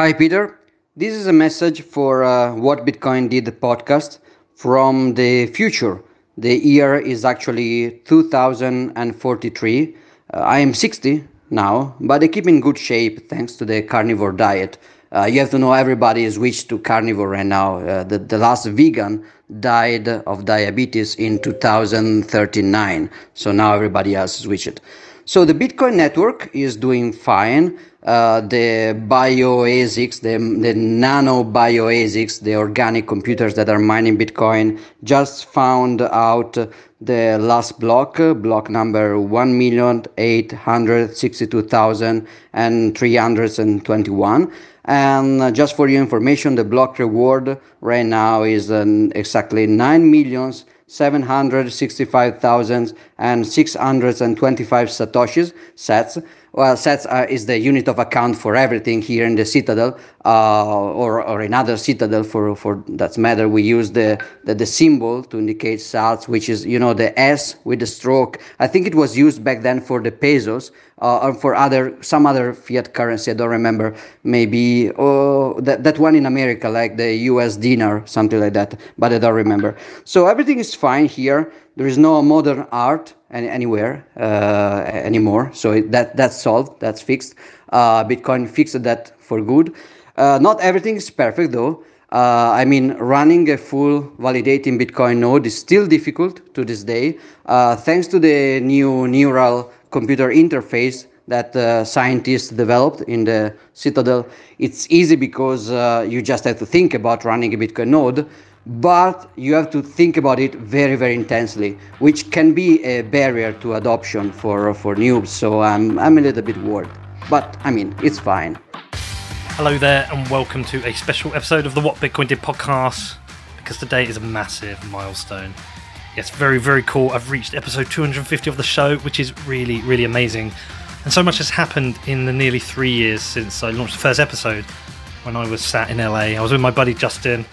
Hi, Peter. This is a message for uh, What Bitcoin Did podcast from the future. The year is actually 2043. Uh, I am 60 now, but I keep in good shape thanks to the carnivore diet. Uh, you have to know everybody switched to carnivore right now. Uh, the, the last vegan died of diabetes in 2039, so now everybody else switched. So the Bitcoin network is doing fine. Uh, the bioASICs, the, the nano bioASICs, the organic computers that are mining Bitcoin, just found out the last block, block number 1,862,321. And just for your information, the block reward right now is um, exactly 9 millions. 765,625 satoshis sets well, sets uh, is the unit of account for everything here in the Citadel, uh, or or another Citadel for for that matter. We use the, the the symbol to indicate sats, which is you know the S with the stroke. I think it was used back then for the pesos uh, or for other some other fiat currency. I don't remember. Maybe oh that that one in America, like the U.S. dinar, something like that. But I don't remember. So everything is fine here. There is no modern art any, anywhere uh, anymore. So it, that that's solved. That's fixed. Uh, Bitcoin fixed that for good. Uh, not everything is perfect though. Uh, I mean, running a full validating Bitcoin node is still difficult to this day. Uh, thanks to the new neural computer interface that uh, scientists developed in the Citadel, it's easy because you just have to think about running a Bitcoin node but you have to think about it very very intensely which can be a barrier to adoption for for noobs. So i'm i'm a little bit worried but i mean it's fine. Hello there and welcome to a special episode of the what bitcoin did podcast because today is a massive milestone yes very very cool i've reached episode 250 of the show which is really really amazing and so much has happened in the nearly three years since i launched the first episode when i was sat in la i was with my buddy justin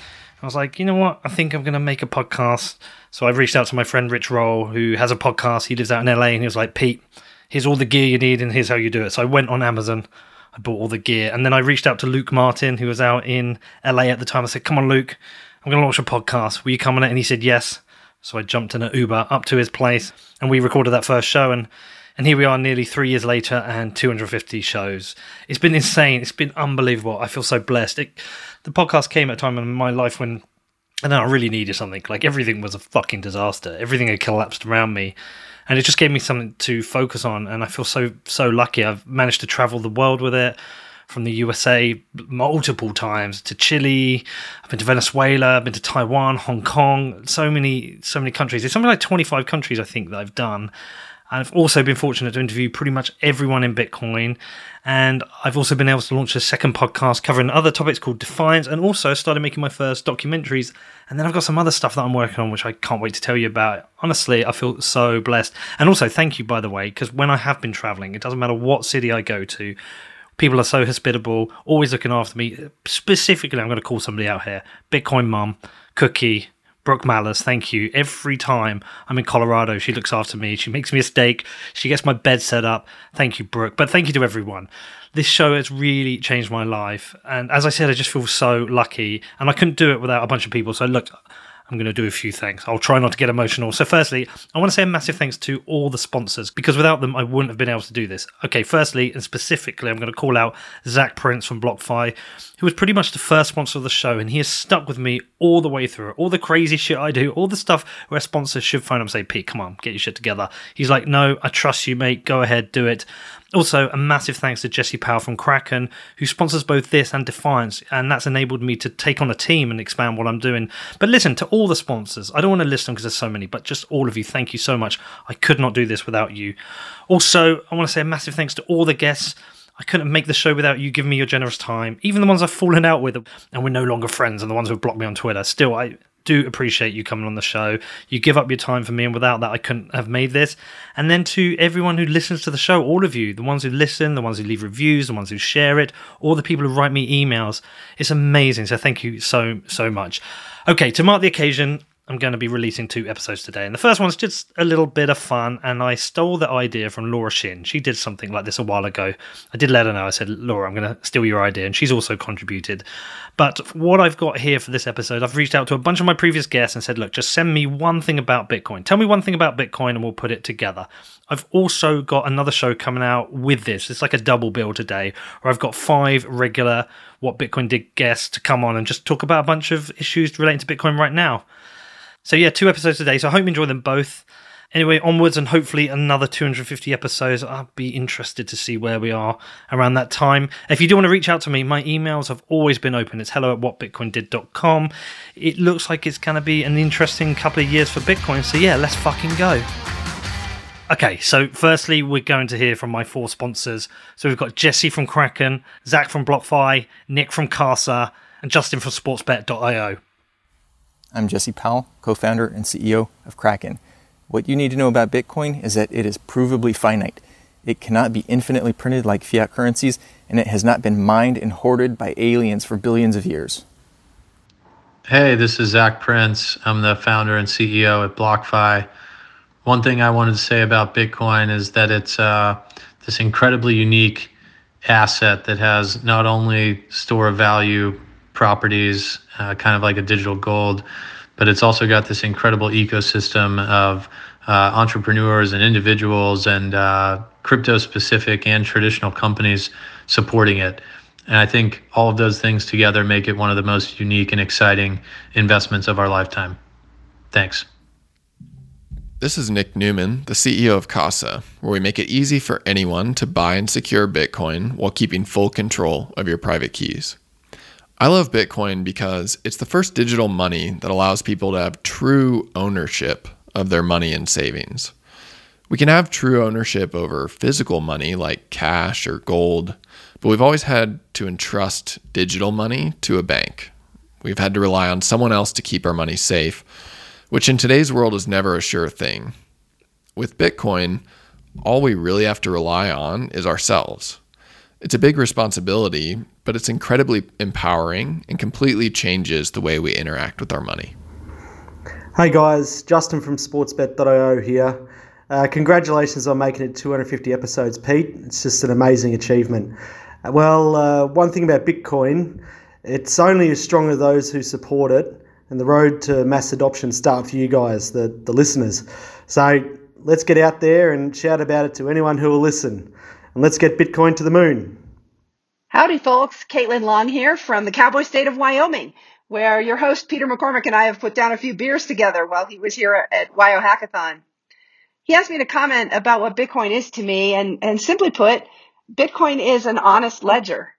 I was like, you know what? I think I'm going to make a podcast. So I reached out to my friend Rich Roll, who has a podcast. He lives out in LA, and he was like, Pete, here's all the gear you need, and here's how you do it. So I went on Amazon. I bought all the gear, and then I reached out to Luke Martin, who was out in LA at the time. I said, "Come on, Luke, I'm going to launch a podcast. Will you come on it?" And he said, "Yes." So I jumped in an Uber up to his place, and we recorded that first show. And and here we are, nearly three years later, and 250 shows. It's been insane. It's been unbelievable. I feel so blessed. It, the podcast came at a time in my life when and then I really needed something. Like everything was a fucking disaster. Everything had collapsed around me. And it just gave me something to focus on. And I feel so, so lucky. I've managed to travel the world with it from the USA multiple times to Chile. I've been to Venezuela. I've been to Taiwan, Hong Kong, so many, so many countries. It's something like 25 countries, I think, that I've done. And I've also been fortunate to interview pretty much everyone in Bitcoin. And I've also been able to launch a second podcast covering other topics called Defiance and also started making my first documentaries. And then I've got some other stuff that I'm working on, which I can't wait to tell you about. Honestly, I feel so blessed. And also, thank you, by the way, because when I have been traveling, it doesn't matter what city I go to, people are so hospitable, always looking after me. Specifically, I'm going to call somebody out here Bitcoin Mum, Cookie, Brooke Malice, thank you. Every time I'm in Colorado, she looks after me. She makes me a steak. She gets my bed set up. Thank you, Brooke. But thank you to everyone. This show has really changed my life. And as I said, I just feel so lucky. And I couldn't do it without a bunch of people. So, look, I'm going to do a few things. I'll try not to get emotional. So, firstly, I want to say a massive thanks to all the sponsors because without them, I wouldn't have been able to do this. Okay, firstly, and specifically, I'm going to call out Zach Prince from BlockFi, who was pretty much the first sponsor of the show, and he has stuck with me all the way through it. All the crazy shit I do, all the stuff where sponsors should phone up and say, Pete, come on, get your shit together. He's like, no, I trust you, mate. Go ahead, do it. Also, a massive thanks to Jesse Powell from Kraken, who sponsors both this and Defiance, and that's enabled me to take on a team and expand what I'm doing. But listen, to all the sponsors, I don't want to list them because there's so many, but just all of you, thank you so much. I could not do this without you. Also, I want to say a massive thanks to all the guests. I couldn't make the show without you giving me your generous time. Even the ones I've fallen out with and we're no longer friends, and the ones who've blocked me on Twitter. Still, I do appreciate you coming on the show. You give up your time for me, and without that, I couldn't have made this. And then to everyone who listens to the show, all of you, the ones who listen, the ones who leave reviews, the ones who share it, all the people who write me emails, it's amazing. So thank you so, so much. Okay, to mark the occasion, I'm going to be releasing two episodes today. And the first one's just a little bit of fun. And I stole the idea from Laura Shin. She did something like this a while ago. I did let her know. I said, Laura, I'm going to steal your idea. And she's also contributed. But what I've got here for this episode, I've reached out to a bunch of my previous guests and said, look, just send me one thing about Bitcoin. Tell me one thing about Bitcoin and we'll put it together. I've also got another show coming out with this. It's like a double bill today, where I've got five regular What Bitcoin Did guests to come on and just talk about a bunch of issues relating to Bitcoin right now. So yeah, two episodes today. So I hope you enjoy them both. Anyway, onwards and hopefully another 250 episodes. I'll be interested to see where we are around that time. If you do want to reach out to me, my emails have always been open. It's hello at whatbitcoindid.com. It looks like it's going to be an interesting couple of years for Bitcoin. So yeah, let's fucking go. Okay, so firstly, we're going to hear from my four sponsors. So we've got Jesse from Kraken, Zach from BlockFi, Nick from Casa, and Justin from SportsBet.io. I'm Jesse Powell, co founder and CEO of Kraken. What you need to know about Bitcoin is that it is provably finite. It cannot be infinitely printed like fiat currencies, and it has not been mined and hoarded by aliens for billions of years. Hey, this is Zach Prince. I'm the founder and CEO at BlockFi. One thing I wanted to say about Bitcoin is that it's uh, this incredibly unique asset that has not only store of value properties, uh, kind of like a digital gold, but it's also got this incredible ecosystem of uh, entrepreneurs and individuals and uh, crypto specific and traditional companies supporting it. And I think all of those things together make it one of the most unique and exciting investments of our lifetime. Thanks. This is Nick Neuman, the CEO of Casa, where we make it easy for anyone to buy and secure Bitcoin while keeping full control of your private keys. I love Bitcoin because it's the first digital money that allows people to have true ownership of their money and savings. We can have true ownership over physical money like cash or gold, but we've always had to entrust digital money to a bank. We've had to rely on someone else to keep our money safe which in today's world is never a sure thing. With Bitcoin, all we really have to rely on is ourselves. It's a big responsibility, but it's incredibly empowering and completely changes the way we interact with our money. Hey guys, Justin from sportsbet.io here. Uh, congratulations on making it 250 episodes, Pete. It's just an amazing achievement. Well, uh, one thing about Bitcoin, it's only as strong as those who support it and the road to mass adoption start for you guys, the, the listeners. So let's get out there and shout about it to anyone who will listen. And let's get Bitcoin to the moon. Howdy, folks. Caitlin Long here from the cowboy state of Wyoming, where your host Peter McCormack, and I have put down a few beers together while he was here at Wyo Hackathon. He asked me to comment about what Bitcoin is to me, and, and simply put, Bitcoin is an honest ledger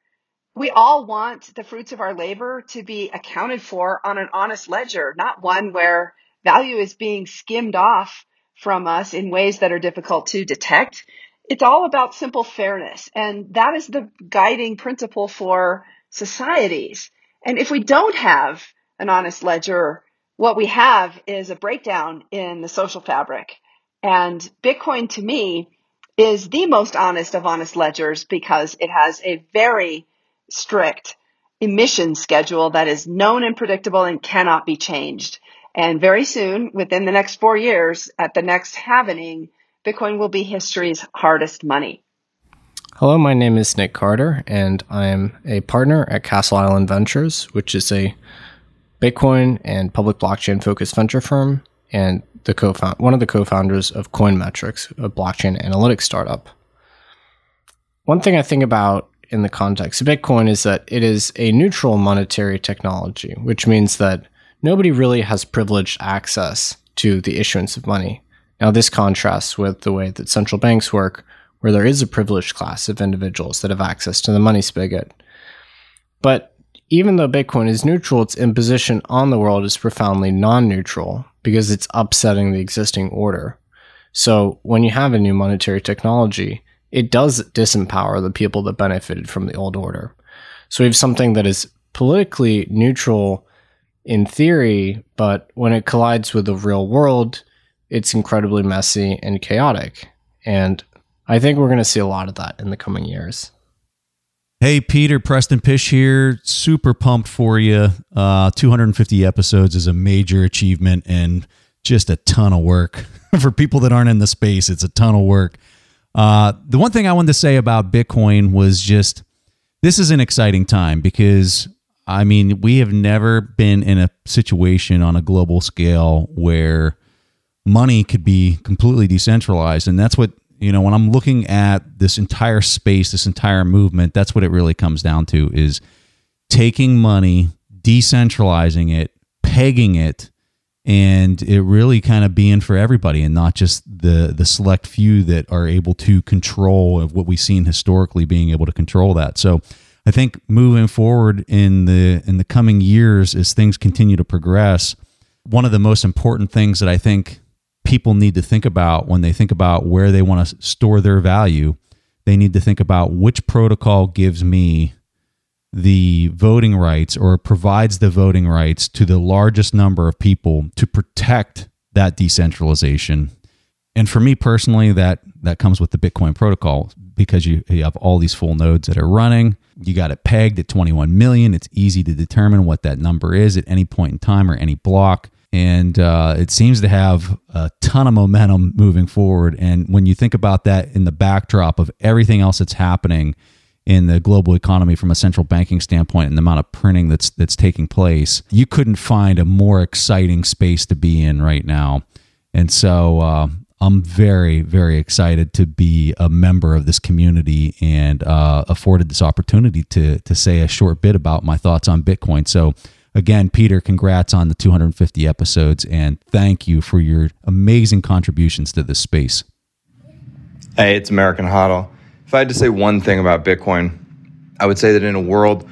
we all want the fruits of our labor to be accounted for on an honest ledger, not one where value is being skimmed off from us in ways that are difficult to detect. It's all about simple fairness. And that is the guiding principle for societies. And if we don't have an honest ledger, what we have is a breakdown in the social fabric. And Bitcoin to me is the most honest of honest ledgers because it has a very strict emission schedule that is known and predictable and cannot be changed. And very soon, within the next four years, at the next halvening, Bitcoin will be history's hardest money. Hello, my name is Nick Carter, and I am a partner at Castle Island Ventures, which is a Bitcoin and public blockchain focused venture firm, and the co one of the co-founders of Coinmetrics, a blockchain analytics startup. One thing I think about in the context of Bitcoin is that it is a neutral monetary technology, which means that nobody really has privileged access to the issuance of money. Now, this contrasts with the way that central banks work, where there is a privileged class of individuals that have access to the money spigot. But even though Bitcoin is neutral, its imposition on the world is profoundly non neutral because it's upsetting the existing order. So, when you have a new monetary technology, it does disempower the people that benefited from the old order. So we have something that is politically neutral in theory, but when it collides with the real world, it's incredibly messy and chaotic. And I think we're going to see a lot of that in the coming years. Hey, Peter, Preston Pysh here. Super pumped for you. Uh, 250 episodes is a major achievement and just a ton of work. for people that aren't in the space, it's a ton of work. Uh, the one thing I wanted to say about Bitcoin was just this is an exciting time because, I mean, we have never been in a situation on a global scale where money could be completely decentralized. And that's what you know when i'm looking at this entire space this entire movement that's what it really comes down to is taking money decentralizing it pegging it and it really kind of being for everybody and not just the the select few that are able to control of what we've seen historically being able to control that so i think moving forward in the in the coming years as things continue to progress one of the most important things that i think people need to think about when they think about where they want to store their value. They need to think about which protocol gives me the voting rights or provides the voting rights to the largest number of people to protect that decentralization. And for me personally, that that comes with the Bitcoin protocol because you, you have all these full nodes that are running. You got it pegged at 21 million. It's easy to determine what that number is at any point in time or any block and uh, it seems to have a ton of momentum moving forward. And when you think about that in the backdrop of everything else that's happening in the global economy from a central banking standpoint and the amount of printing that's that's taking place, you couldn't find a more exciting space to be in right now. And so uh, I'm very, very excited to be a member of this community and uh, afforded this opportunity to to say a short bit about my thoughts on Bitcoin. So Again, Peter, congrats on the 250 episodes and thank you for your amazing contributions to this space. Hey, it's American HODL. If I had to say one thing about Bitcoin, I would say that in a world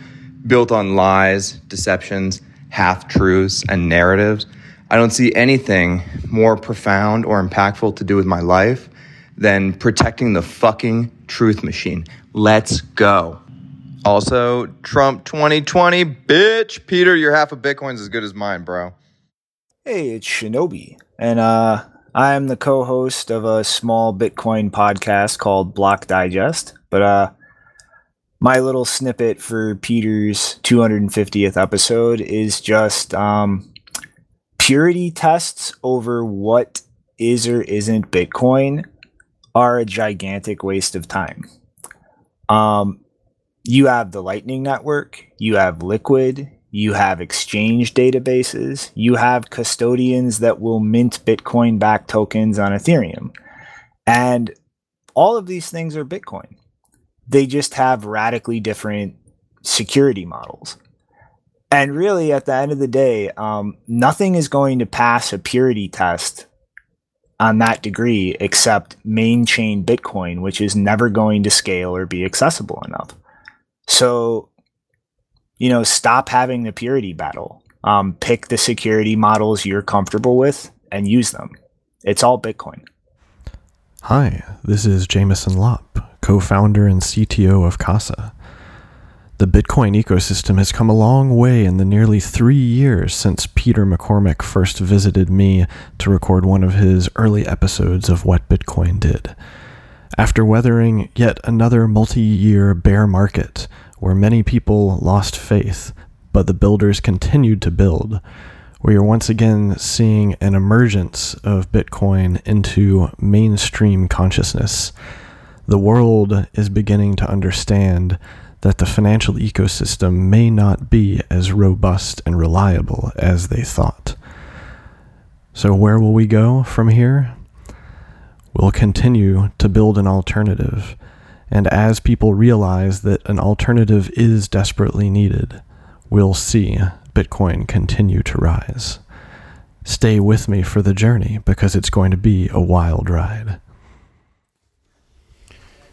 built on lies, deceptions, half truths, and narratives, I don't see anything more profound or impactful to do with my life than protecting the fucking truth machine. Let's go. Also, Trump 2020, bitch. Peter, your half of Bitcoin's as good as mine, bro. Hey, it's Shinobi. And uh, I am the co host of a small Bitcoin podcast called Block Digest. But uh, my little snippet for Peter's 250th episode is just um, purity tests over what is or isn't Bitcoin are a gigantic waste of time. Um, you have the Lightning Network, you have Liquid, you have exchange databases, you have custodians that will mint Bitcoin backed tokens on Ethereum. And all of these things are Bitcoin. They just have radically different security models. And really, at the end of the day, um, nothing is going to pass a purity test on that degree except main chain Bitcoin, which is never going to scale or be accessible enough. So, you know, stop having the purity battle. Um, pick the security models you're comfortable with and use them. It's all Bitcoin. Hi, this is Jameson Lopp, co founder and CTO of Casa. The Bitcoin ecosystem has come a long way in the nearly three years since Peter McCormack first visited me to record one of his early episodes of What Bitcoin Did. After weathering yet another multi year bear market where many people lost faith, but the builders continued to build, we are once again seeing an emergence of Bitcoin into mainstream consciousness. The world is beginning to understand that the financial ecosystem may not be as robust and reliable as they thought. So, where will we go from here? Will continue to build an alternative. And as people realize that an alternative is desperately needed, we'll see Bitcoin continue to rise. Stay with me for the journey because it's going to be a wild ride.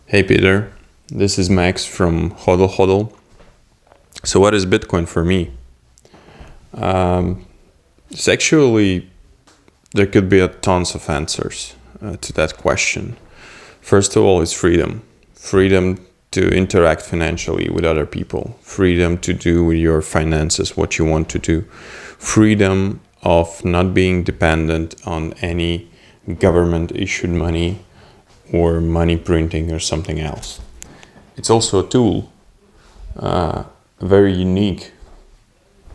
Hey Peter, this is Max from Hodl Hodl. So, what is Bitcoin for me? Um, it's actually, there could be a tons of answers uh, to that question. First of all, is freedom freedom to interact financially with other people, freedom to do with your finances what you want to do, freedom of not being dependent on any government issued money or money printing or something else. It's also a tool uh, very unique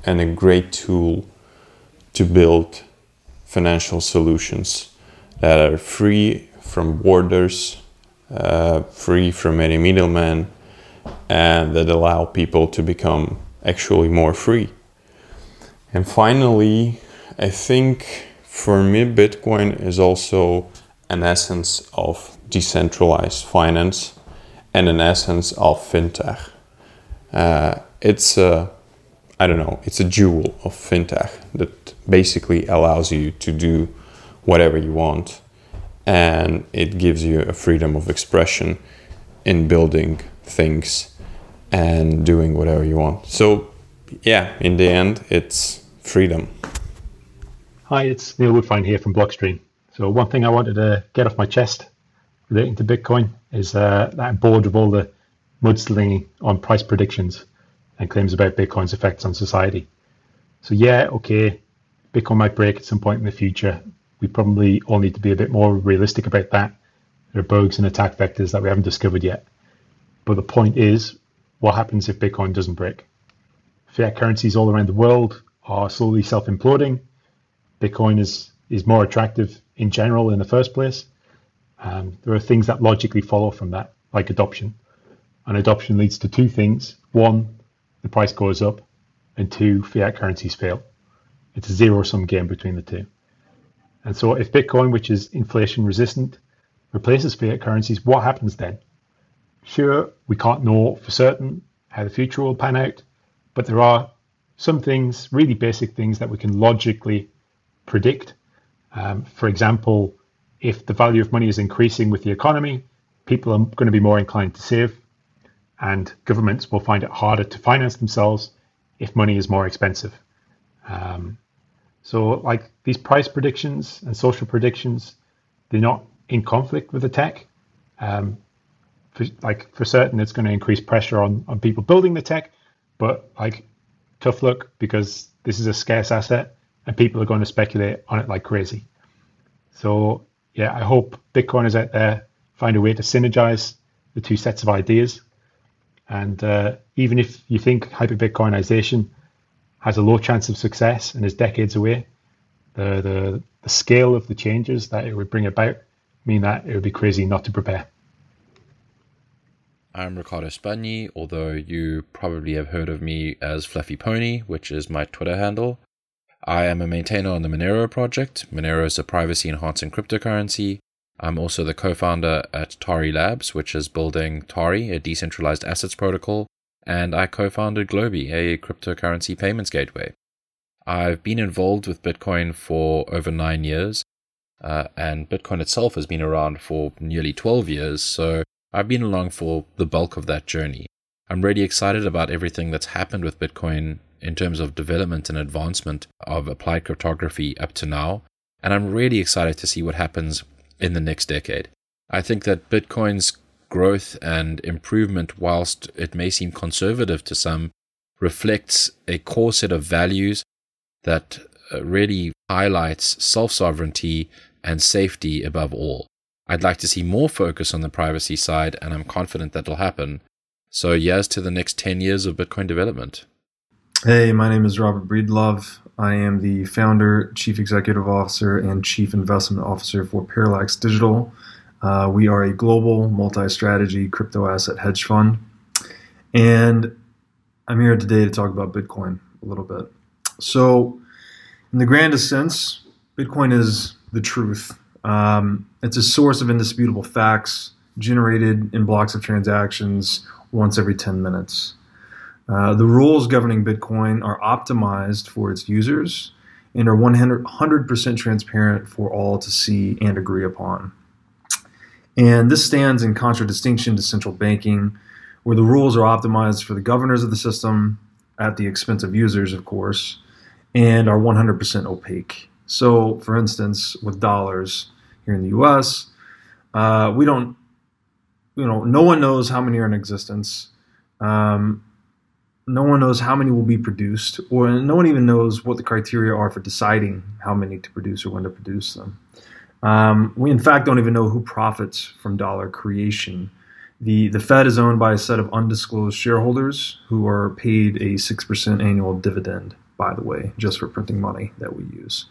and a great tool to build financial solutions that are free from borders, uh, free from any middleman, and that allow people to become actually more free. And finally, I think for me, Bitcoin is also an essence of decentralized finance and an essence of fintech. Uh, it's a, I don't know, it's a jewel of fintech that basically allows you to do whatever you want and it gives you a freedom of expression in building things and doing whatever you want. So, yeah, in the end, it's freedom. Hi, it's Neil Woodfine here from Blockstream. So, one thing I wanted to get off my chest relating to Bitcoin is uh, that I'm bored of all the mudslinging on price predictions and claims about Bitcoin's effects on society. So, yeah, okay, Bitcoin might break at some point in the future. We probably all need to be a bit more realistic about that. There are bugs and attack vectors that we haven't discovered yet. But the point is, what happens if Bitcoin doesn't break? Fiat currencies all around the world are slowly self imploding. Bitcoin is, is more attractive in general in the first place. Um, there are things that logically follow from that, like adoption. And adoption leads to two things. One, the price goes up, and two, fiat currencies fail. It's a zero sum game between the two. And so if Bitcoin, which is inflation resistant, replaces fiat currencies, what happens then? Sure, we can't know for certain how the future will pan out, but there are some things, really basic things that we can logically predict. Um, for example, if the value of money is increasing with the economy, people are going to be more inclined to save, and governments will find it harder to finance themselves if money is more expensive. Um, so, like these price predictions and social predictions, they're not in conflict with the tech. Um, for, like for certain, it's going to increase pressure on on people building the tech, but like tough luck because this is a scarce asset and people are going to speculate on it like crazy. So yeah, I hope Bitcoiners out there find a way to synergize the two sets of ideas. And uh, even if you think hyper Bitcoinization has a low chance of success and is decades away, the, the, the scale of the changes that it would bring about mean that it would be crazy not to prepare. I'm Ricardo Spagni, although you probably have heard of me as Fluffy Pony, which is my Twitter handle. I am a maintainer on the Monero project. Monero is a privacy enhancing cryptocurrency. I'm also the co founder at Tari Labs, which is building Tari, a decentralized assets protocol, and I co founded GloBee, a cryptocurrency payments gateway. I've been involved with Bitcoin for over nine years, uh, and Bitcoin itself has been around for nearly 12 years, so I've been along for the bulk of that journey. I'm really excited about everything that's happened with Bitcoin in terms of development and advancement of applied cryptography up to now. And I'm really excited to see what happens in the next decade. I think that Bitcoin's growth and improvement, whilst it may seem conservative to some, reflects a core set of values that uh, really highlights self sovereignty and safety above all. I'd like to see more focus on the privacy side, and I'm confident that'll happen. So, yes to the next 10 years of Bitcoin development. Hey, my name is Robert Breedlove. I am the founder, chief executive officer, and chief investment officer for Parallax Digital. Uh, we are a global multi strategy crypto asset hedge fund. And I'm here today to talk about Bitcoin a little bit. So, in the grandest sense, Bitcoin is the truth. Um, it's a source of indisputable facts generated in blocks of transactions once every 10 minutes. Uh, the rules governing Bitcoin are optimized for its users and are 100% transparent for all to see and agree upon. And this stands in contradistinction to central banking, where the rules are optimized for the governors of the system at the expense of users, of course, and are 100% opaque. So, for instance, with dollars here in the US, uh, we don't, you know, no one knows how many are in existence. Um, no one knows how many will be produced, or no one even knows what the criteria are for deciding how many to produce or when to produce them. Um, we, in fact, don't even know who profits from dollar creation. The, the Fed is owned by a set of undisclosed shareholders who are paid a 6% annual dividend, by the way, just for printing money that we use.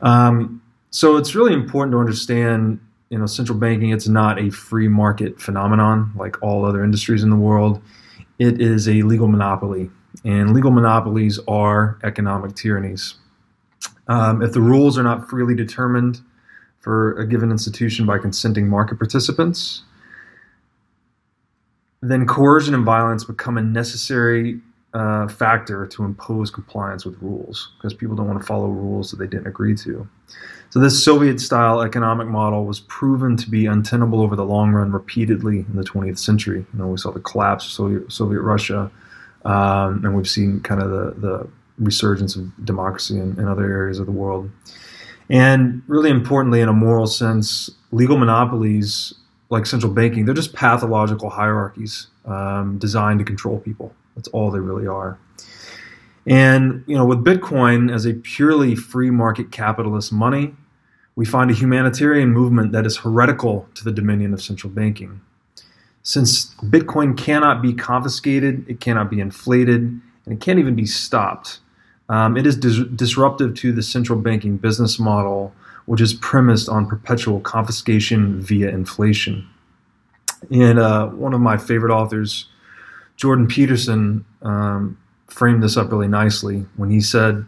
Um, so it's really important to understand you know central banking it's not a free market phenomenon like all other industries in the world. It is a legal monopoly and legal monopolies are economic tyrannies. Um, if the rules are not freely determined for a given institution by consenting market participants then coercion and violence become a necessary uh, factor to impose compliance with rules because people don't want to follow rules that they didn't agree to. So, this Soviet style economic model was proven to be untenable over the long run repeatedly in the 20th century. You know, we saw the collapse of Soviet, Soviet Russia, um, and we've seen kind of the, the resurgence of democracy in, in other areas of the world. And really importantly, in a moral sense, legal monopolies like central banking, they're just pathological hierarchies um, designed to control people. That's all they really are. And you know, with Bitcoin as a purely free market capitalist money, we find a humanitarian movement that is heretical to the dominion of central banking. Since Bitcoin cannot be confiscated, it cannot be inflated, and it can't even be stopped, um, it is dis- disruptive to the central banking business model, which is premised on perpetual confiscation via inflation. And uh, one of my favorite authors, Jordan Peterson um, framed this up really nicely when he said,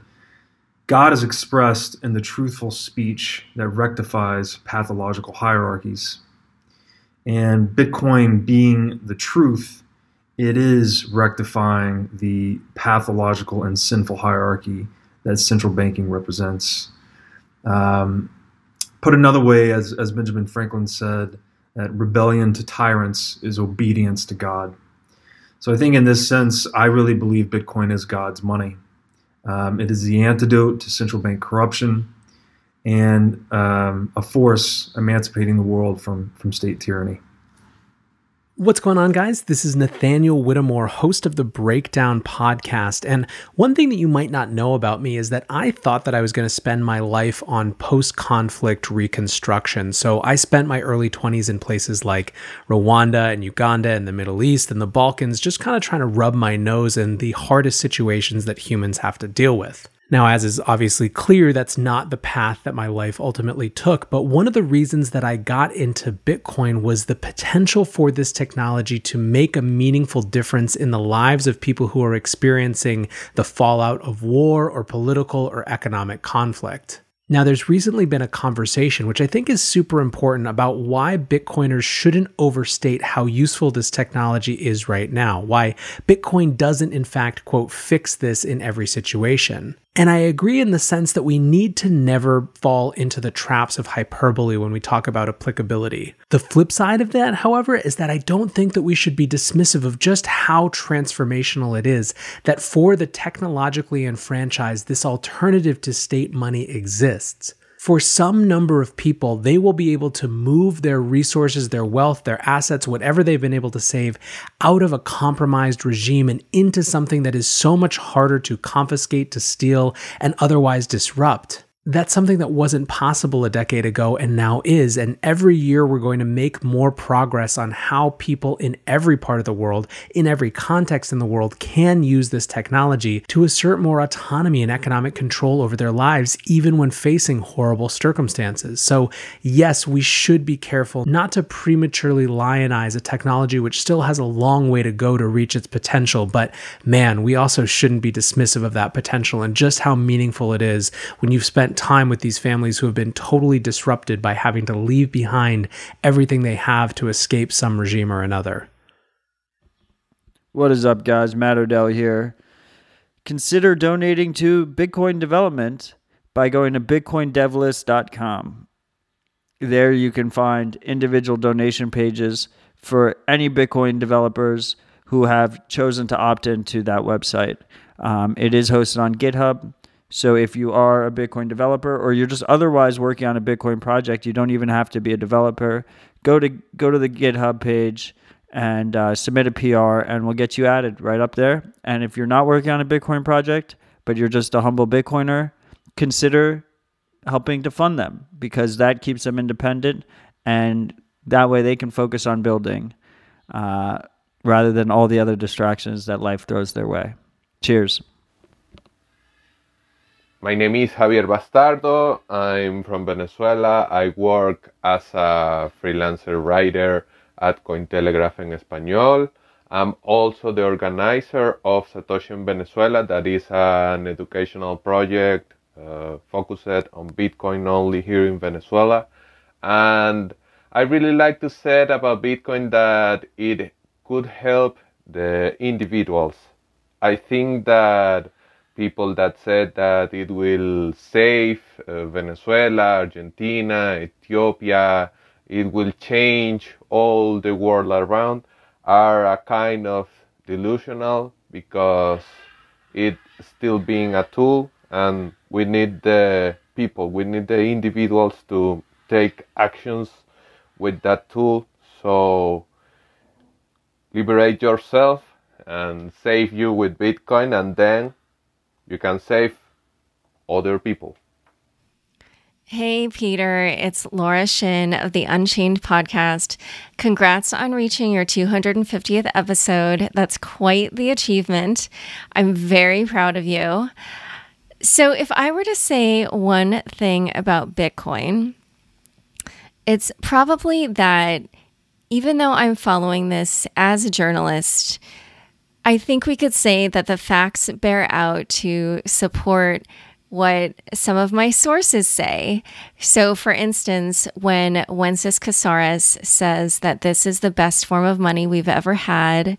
God is expressed in the truthful speech that rectifies pathological hierarchies. And Bitcoin being the truth, it is rectifying the pathological and sinful hierarchy that central banking represents. Um, put another way, as, as Benjamin Franklin said, that rebellion to tyrants is obedience to God. So I think in this sense, I really believe Bitcoin is God's money. Um, it is the antidote to central bank corruption and um, a force emancipating the world from, from state tyranny. What's going on, guys? This is Nathaniel Whittemore, host of the Breakdown podcast. And one thing that you might not know about me is that I thought that I was going to spend my life on post conflict reconstruction. So I spent my early 20s in places like Rwanda and Uganda and the Middle East and the Balkans, just kind of trying to rub my nose in the hardest situations that humans have to deal with. Now, as is obviously clear, that's not the path that my life ultimately took. But one of the reasons that I got into Bitcoin was the potential for this technology to make a meaningful difference in the lives of people who are experiencing the fallout of war or political or economic conflict. Now, there's recently been a conversation, which I think is super important, about why Bitcoiners shouldn't overstate how useful this technology is right now, why Bitcoin doesn't, in fact, quote, fix this in every situation. And I agree in the sense that we need to never fall into the traps of hyperbole when we talk about applicability. The flip side of that, however, is that I don't think that we should be dismissive of just how transformational it is that for the technologically enfranchised, this alternative to state money exists for some number of people, they will be able to move their resources, their wealth, their assets, whatever they've been able to save out of a compromised regime and into something that is so much harder to confiscate, to steal, and otherwise disrupt that's something that wasn't possible a decade ago and now is. And every year we're going to make more progress on how people in every part of the world, in every context in the world, can use this technology to assert more autonomy and economic control over their lives, even when facing horrible circumstances. So, yes, we should be careful not to prematurely lionize a technology which still has a long way to go to reach its potential. But man, we also shouldn't be dismissive of that potential and just how meaningful it is when you've spent time with these families who have been totally disrupted by having to leave behind everything they have to escape some regime or another. What is up, guys? Matt Odell here. Consider donating to Bitcoin development by going to bitcoindevlist.com. There you can find individual donation pages for any Bitcoin developers who have chosen to opt into that website. Um, it is hosted on GitHub. So if you are a Bitcoin developer or you're just otherwise working on a Bitcoin project, you don't even have to be a developer. Go to go to the GitHub page and uh, submit a PR, and we'll get you added right up there. And if you're not working on a Bitcoin project, but you're just a humble Bitcoiner, consider helping to fund them because that keeps them independent, and that way they can focus on building. uh, rather than all the other distractions that life throws their way. Cheers. My name is Javier Bastardo. I'm from Venezuela. I work as a freelancer writer at Cointelegraph en Español. I'm also the organizer of Satoshi in Venezuela, that is an educational project uh, focused on Bitcoin only here in Venezuela. And I really like to say about Bitcoin that it could help the individuals. I think that people that said that it will save uh, Venezuela, Argentina, Ethiopia, it will change all the world around are a kind of delusional because it's still being a tool and we need the people, we need the individuals to take actions with that tool. So liberate yourself and save you with Bitcoin and then you can save other people. Hey, Peter, it's Laura Shin of the Unchained podcast. Congrats on reaching your 250th episode. That's quite the achievement. I'm very proud of you. So, if I were to say one thing about Bitcoin, it's probably that even though I'm following this as a journalist, I think we could say that the facts bear out to support what some of my sources say. So, for instance, when Wences Casares says that this is the best form of money we've ever had,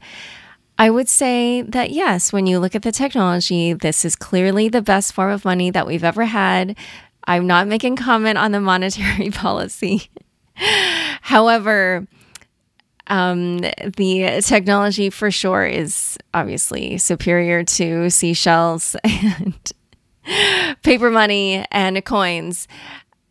I would say that yes, when you look at the technology, this is clearly the best form of money that we've ever had. I'm not making comment on the monetary policy. However, um, the technology for sure is obviously superior to seashells and paper money and coins.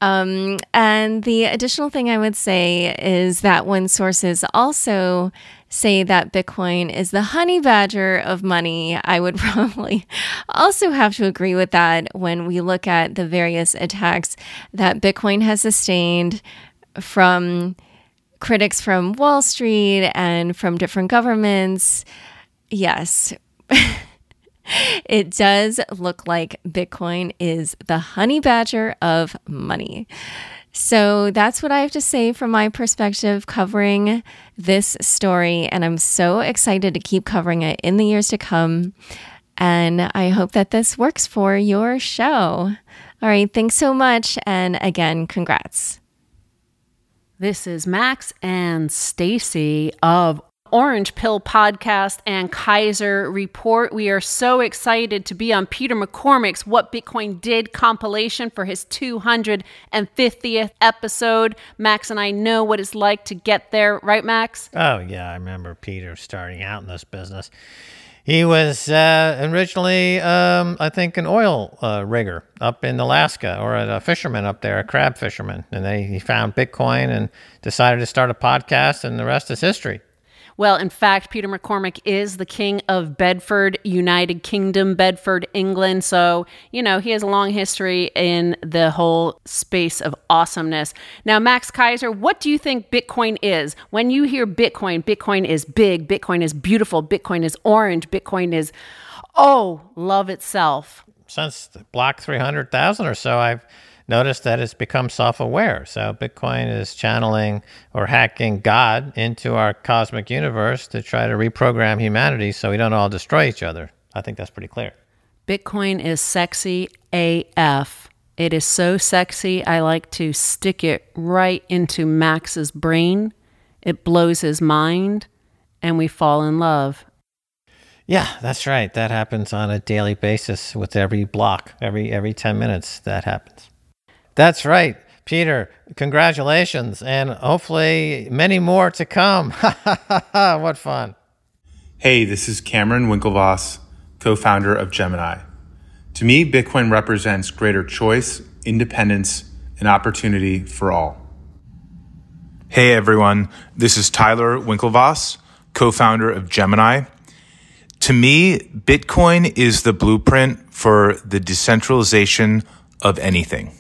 Um, and the additional thing I would say is that when sources also say that Bitcoin is the honey badger of money, I would probably also have to agree with that when we look at the various attacks that Bitcoin has sustained from critics from Wall Street and from different governments. Yes. it does look like Bitcoin is the honey badger of money. So that's what I have to say from my perspective covering this story. And I'm so excited to keep covering it in the years to come. And I hope that this works for your show. All right. Thanks so much. And again, congrats. This is Max and Stacy of Orange Pill Podcast and Keiser Report. We are so excited to be on Peter McCormack's What Bitcoin Did compilation for his 250th episode. Max and I know what it's like to get there, right, Max? Oh, yeah. I remember Peter starting out in this business. He was uh, originally, um, I think, an oil uh, rigger up in Alaska or a fisherman up there, a crab fisherman. And he found Bitcoin and decided to start a podcast, and the rest is history. Well, in fact, Peter McCormack is the king of Bedford, United Kingdom, Bedford, England. So, you know, he has a long history in the whole space of awesomeness. Now, Max Keiser, what do you think Bitcoin is? When you hear Bitcoin, Bitcoin is big, Bitcoin is beautiful, Bitcoin is orange, Bitcoin is, oh, love itself. Since block 300,000 or so, I've notice that it's become self aware. So Bitcoin is channeling or hacking God into our cosmic universe to try to reprogram humanity so we don't all destroy each other. I think that's pretty clear. Bitcoin is sexy AF. It is so sexy, I like to stick it right into Max's brain. It blows his mind, and we fall in love. Yeah, that's right. That happens on a daily basis with every block, every every 10 minutes that happens. That's right, Peter. Congratulations, and hopefully many more to come. what fun. Hey, this is Cameron Winklevoss, co founder of Gemini. To me, Bitcoin represents greater choice, independence, and opportunity for all. Hey, everyone. This is Tyler Winklevoss, co founder of Gemini. To me, Bitcoin is the blueprint for the decentralization of anything.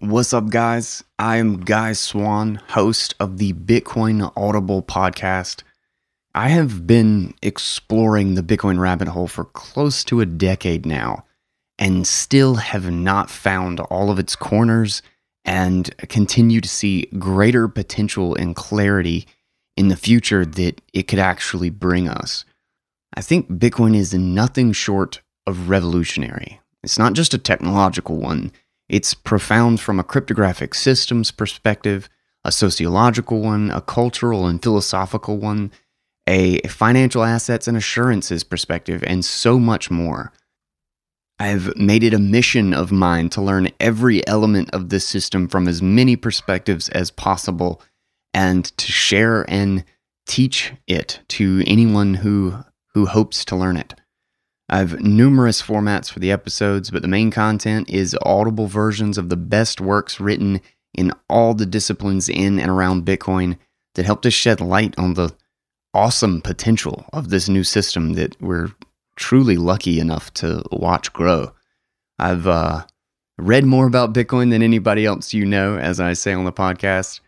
What's up, guys? I am Guy Swan, host of the Bitcoin Audible podcast. I have been exploring the Bitcoin rabbit hole for close to a decade now and still have not found all of its corners and continue to see greater potential and clarity in the future that it could actually bring us. I think Bitcoin is nothing short of revolutionary. It's not just a technological one, it's profound from a cryptographic systems perspective, a sociological one, a cultural and philosophical one, a financial assets and assurances perspective, and so much more. I've made it a mission of mine to learn every element of this system from as many perspectives as possible and to share and teach it to anyone who who hopes to learn it. I've numerous formats for the episodes, but the main content is audible versions of the best works written in all the disciplines in and around Bitcoin that help to shed light on the awesome potential of this new system that we're truly lucky enough to watch grow. I've uh, read more about Bitcoin than anybody else you know, as I say on the podcast.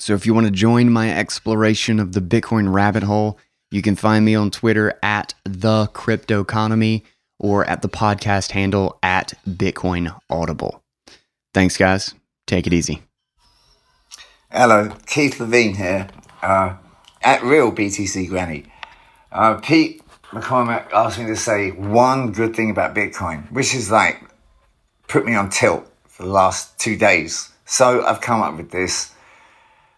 So if you want to join my exploration of the Bitcoin rabbit hole, you can find me on Twitter at the cryptoconomy or at the podcast handle at Bitcoin Audible. Thanks, guys. Take it easy. Hello, Keith Levine here, uh, at Real BTC Granny. Uh, Pete McCormack asked me to say one good thing about Bitcoin, which is like put me on tilt for the last two days. So I've come up with this.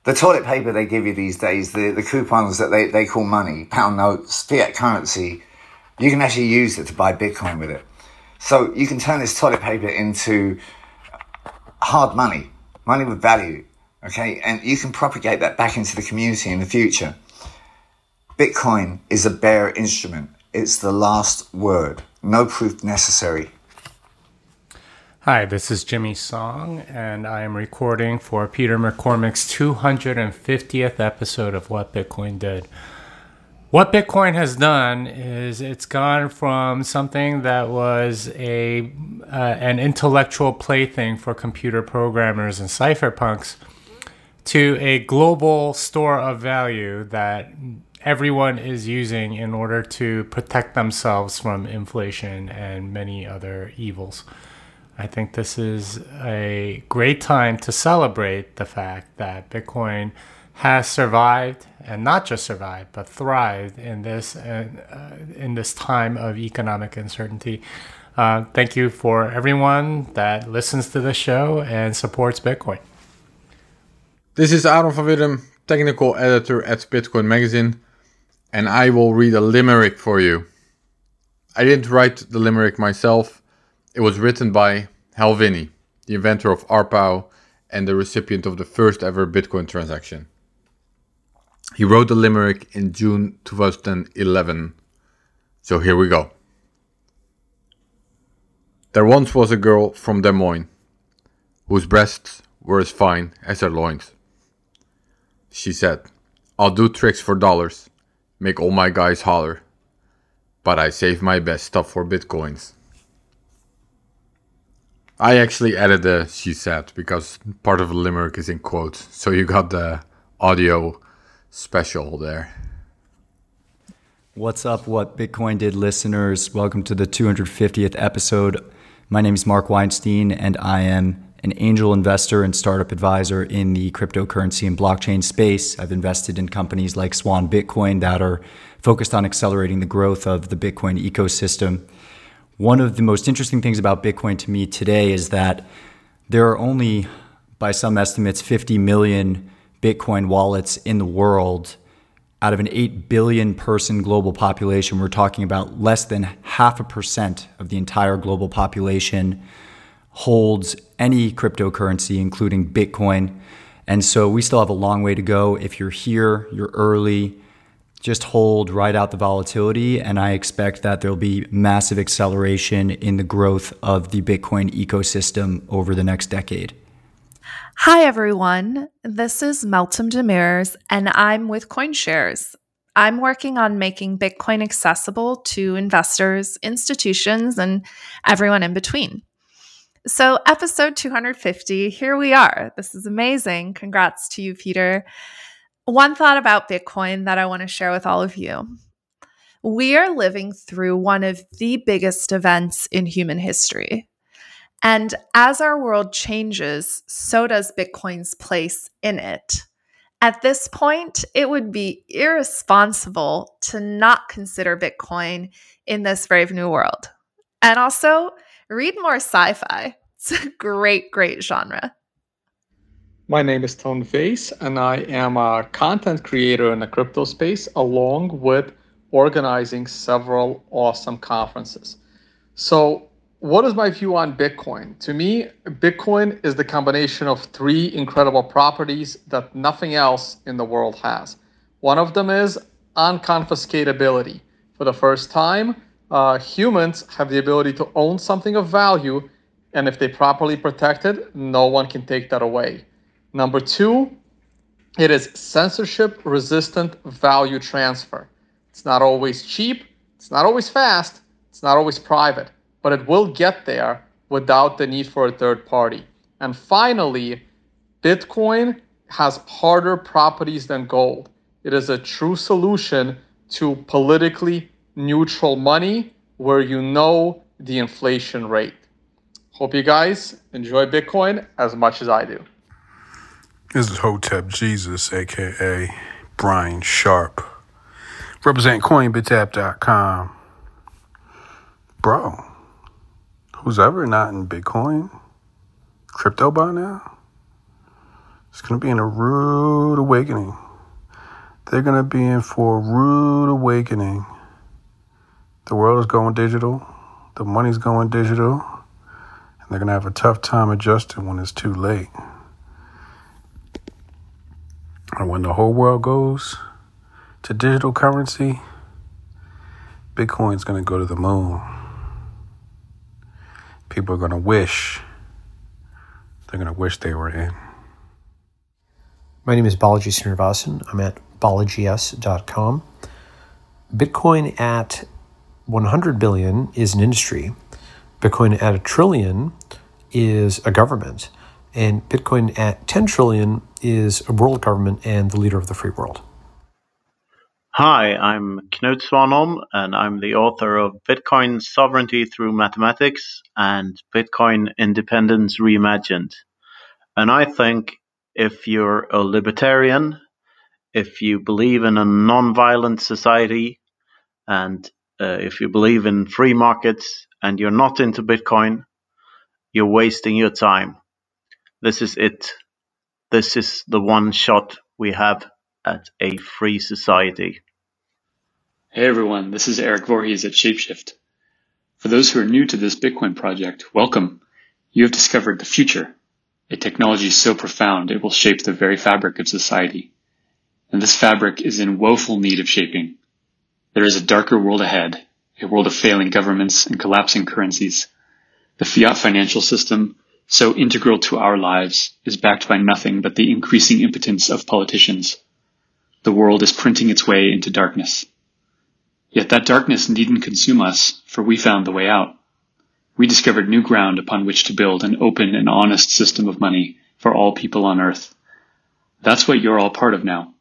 The toilet paper they give you these days, the, the coupons that they, they call money, pound notes, fiat currency, you can actually use it to buy Bitcoin with it. So you can turn this toilet paper into hard money, money with value, okay? And you can propagate that back into the community in the future. Bitcoin is a bare instrument. It's the last word. No proof necessary. Hi, this is Jimmy Song, and I am recording for Peter McCormack's 250th episode of What Bitcoin Did. What Bitcoin has done is it's gone from something that was a uh, an intellectual plaything for computer programmers and cypherpunks to a global store of value that everyone is using in order to protect themselves from inflation and many other evils. I think this is a great time to celebrate the fact that Bitcoin has survived and not just survived but thrived in this uh, in this time of economic uncertainty. Uh, thank you for everyone that listens to the show and supports Bitcoin. This is Aaron van Wirdum, technical editor at Bitcoin Magazine and I will read a limerick for you. I didn't write the limerick myself. It was written by Hal Finney, the inventor of ARPANET and the recipient of the first ever Bitcoin transaction. He wrote the limerick in June 2011. So here we go. There once was a girl from Des Moines whose breasts were as fine as her loins. She said, I'll do tricks for dollars make all my guys holler. But I save my best stuff for bitcoins. I actually added the she said because part of the limerick is in quotes, so you got the audio special there. What's up, what Bitcoin did listeners? Welcome to the 250th episode. My name is Mark Weinstein, and I am an angel investor and startup advisor in the cryptocurrency and blockchain space. I've invested in companies like Swan Bitcoin that are focused on accelerating the growth of the Bitcoin ecosystem. One of the most interesting things about Bitcoin to me today is that there are only, by some estimates, 50 million Bitcoin wallets in the world. Out of an 8 billion person global population, we're talking about less than half a percent of the entire global population holds any cryptocurrency, including Bitcoin. And so we still have a long way to go. If you're here, you're early, just hold, right out the volatility. And I expect that there'll be massive acceleration in the growth of the Bitcoin ecosystem over the next decade. Hi, everyone. This is Meltem Demirors, and I'm with CoinShares. I'm working on making Bitcoin accessible to investors, institutions, and everyone in between. So, episode 250, here we are. This is amazing. Congrats to you, Peter. One thought about Bitcoin that I want to share with all of you. We are living through one of the biggest events in human history. And as our world changes, so does Bitcoin's place in it. At this point, it would be irresponsible to not consider Bitcoin in this brave new world. And also, read more sci fi. It's a great, great genre. My name is Tone Vays, and I am a content creator in the crypto space, along with organizing several awesome conferences. So, what is my view on Bitcoin? To me, Bitcoin is the combination of three incredible properties that nothing else in the world has. One of them is unconfiscatability. For the first time, uh, humans have the ability to own something of value, and if they properly protect it, no one can take that away. Number two, it is censorship resistant value transfer. It's not always cheap, it's not always fast, it's not always private, but it will get there without the need for a third party. And finally, Bitcoin has harder properties than gold. It is a true solution to politically neutral money where you know the inflation rate. Hope you guys enjoy Bitcoin as much as I do. This is Hotep Jesus, aka Brian Sharp. Represent CoinBitTap.com. Bro, who's ever not in Bitcoin, crypto by now, it's going to be in a rude awakening. They're going to be in for a rude awakening. The world is going digital, the money's going digital, and they're going to have a tough time adjusting when it's too late. And when the whole world goes to digital currency, Bitcoin's going to go to the moon. People are going to wish, they're going to wish they were in. My name is Balaji Srinivasan. I'm at balajis.com. Bitcoin at 100 billion is an industry. Bitcoin at a trillion is a government. And Bitcoin at 10 trillion is a world government and the leader of the free world. Hi, I'm Knut Svanholm, and I'm the author of Bitcoin Sovereignty Through Mathematics and Bitcoin Independence Reimagined. And I think if you're a libertarian, if you believe in a non-violent society, and uh, if you believe in free markets and you're not into Bitcoin, you're wasting your time. This is it. This is the one shot we have at a free society. Hey everyone, this is Eric Voorhees at Shapeshift. For those who are new to this Bitcoin project, welcome. You have discovered the future, a technology so profound it will shape the very fabric of society. And this fabric is in woeful need of shaping. There is a darker world ahead, a world of failing governments and collapsing currencies. The fiat financial system, so integral to our lives, is backed by nothing but the increasing impotence of politicians. The world is printing its way into darkness. Yet that darkness needn't consume us, for we found the way out. We discovered new ground upon which to build an open and honest system of money for all people on earth. That's what you're all part of now.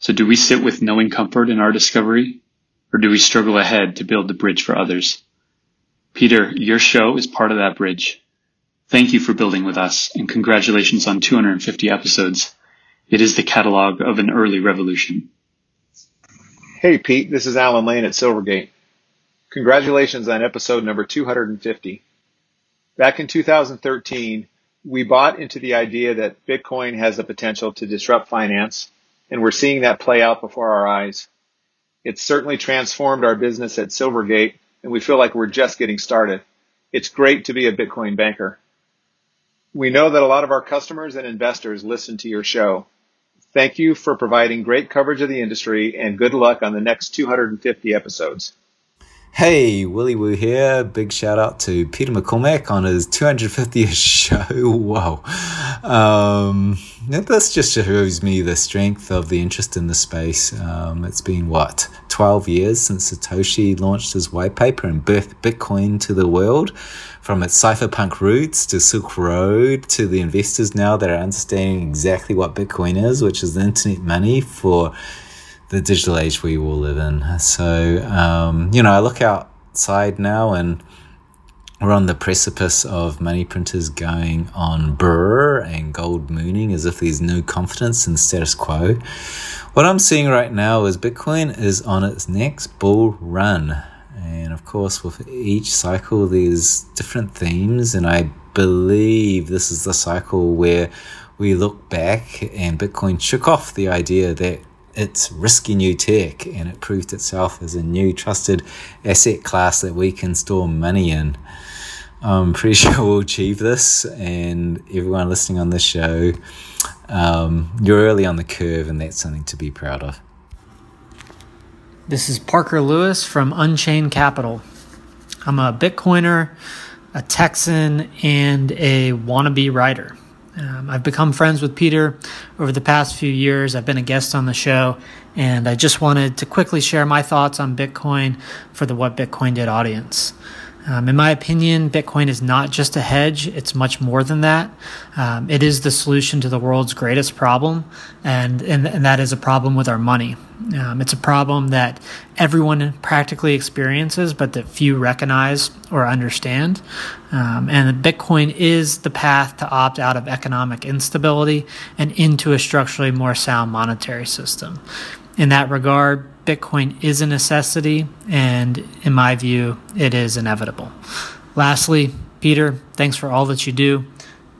So do we sit with knowing comfort in our discovery, or do we struggle ahead to build the bridge for others? Peter, your show is part of that bridge. Thank you for building with us, and congratulations on 250 episodes. It is the catalog of an early revolution. Hey, Pete, this is Alan Lane at Silvergate. Congratulations on episode number 250. Back in 2013, we bought into the idea that Bitcoin has the potential to disrupt finance, and we're seeing that play out before our eyes. It's certainly transformed our business at Silvergate, and we feel like we're just getting started. It's great to be a Bitcoin banker. We know that a lot of our customers and investors listen to your show. Thank you for providing great coverage of the industry and good luck on the next 250 episodes. Hey, Willy Woo here. Big shout out to Peter McCormack on his 250th show. Wow. Um, this just shows me the strength of the interest in the space. Um, it's been, what, 12 years since Satoshi launched his white paper and birthed Bitcoin to the world. From its cypherpunk roots to Silk Road to the investors now that are understanding exactly what Bitcoin is, which is the internet money for the digital age we will live in. So, um, you know, I look outside now and we're on the precipice of money printers going on burr and gold mooning as if there's no confidence in status quo. What I'm seeing right now is Bitcoin is on its next bull run. And of course, with each cycle, there's different themes. And I believe this is the cycle where we look back and Bitcoin shook off the idea that it's risky new tech and it proved itself as a new trusted asset class that we can store money in. I'm pretty sure we'll achieve this, and everyone listening on this show, um, you're early on the curve, and that's something to be proud of. This is Parker Lewis from Unchained Capital. I'm a Bitcoiner, a Texan, and a wannabe writer. Um, I've become friends with Peter over the past few years. I've been a guest on the show, and I just wanted to quickly share my thoughts on Bitcoin for the What Bitcoin Did audience. Um, in my opinion, Bitcoin is not just a hedge, it's much more than that. Um, it is the solution to the world's greatest problem, and, and, and that is a problem with our money. Um, it's a problem that everyone practically experiences, but that few recognize or understand. Um, and Bitcoin is the path to opt out of economic instability and into a structurally more sound monetary system. In that regard, Bitcoin is a necessity, and in my view, it is inevitable. Lastly, Peter, thanks for all that you do.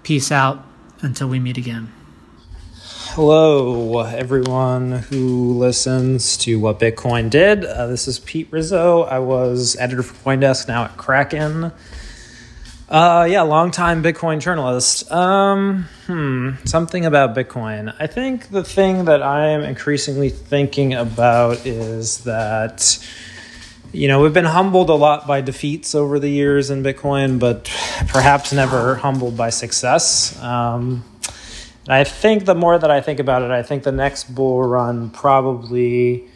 Peace out until we meet again. Hello, everyone who listens to What Bitcoin Did. Uh, this is Pete Rizzo. I was editor for Coindesk, now at Kraken. Uh, yeah, longtime Bitcoin journalist. Um, hmm, something about Bitcoin. I think the thing that I am increasingly thinking about is that, you know, we've been humbled a lot by defeats over the years in Bitcoin, but perhaps never humbled by success. Um, and I think the more that I think about it, I think the next bull run probably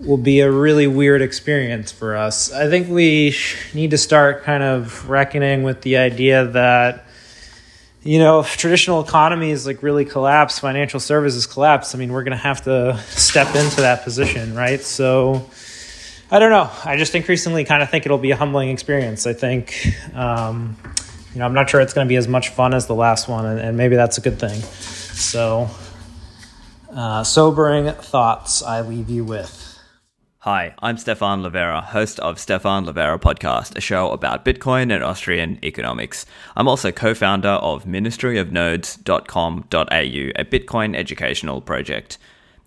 will be a really weird experience for us. I think we need to start kind of reckoning with the idea that you know, if traditional economies like really collapse, financial services collapse, I mean, we're going to have to step into that position, right? So I don't know. I just increasingly kind of think it'll be a humbling experience. I think, um, you know, I'm not sure it's going to be as much fun as the last one, and, and maybe that's a good thing. So, uh, sobering thoughts I leave you with. Hi, I'm Stefan Livera, host of Stefan Livera Podcast, a show about Bitcoin and Austrian economics. I'm also co founder of ministryofnodes.com.au, a Bitcoin educational project.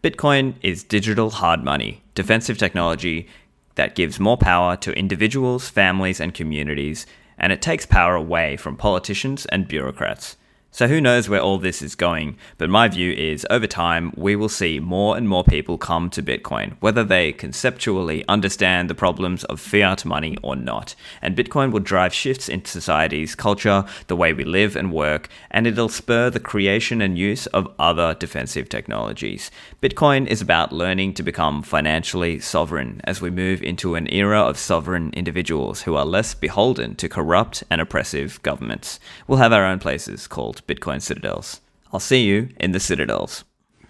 Bitcoin is digital hard money, defensive technology that gives more power to individuals, families, and communities, and it takes power away from politicians and bureaucrats. So who knows where all this is going, but my view is over time we will see more and more people come to Bitcoin, whether they conceptually understand the problems of fiat money or not. And Bitcoin will drive shifts in society's culture, the way we live and work, and it'll spur the creation and use of other defensive technologies. Bitcoin is about learning to become financially sovereign as we move into an era of sovereign individuals who are less beholden to corrupt and oppressive governments. We'll have our own places called Bitcoin Citadels. I'll see you in the Citadels.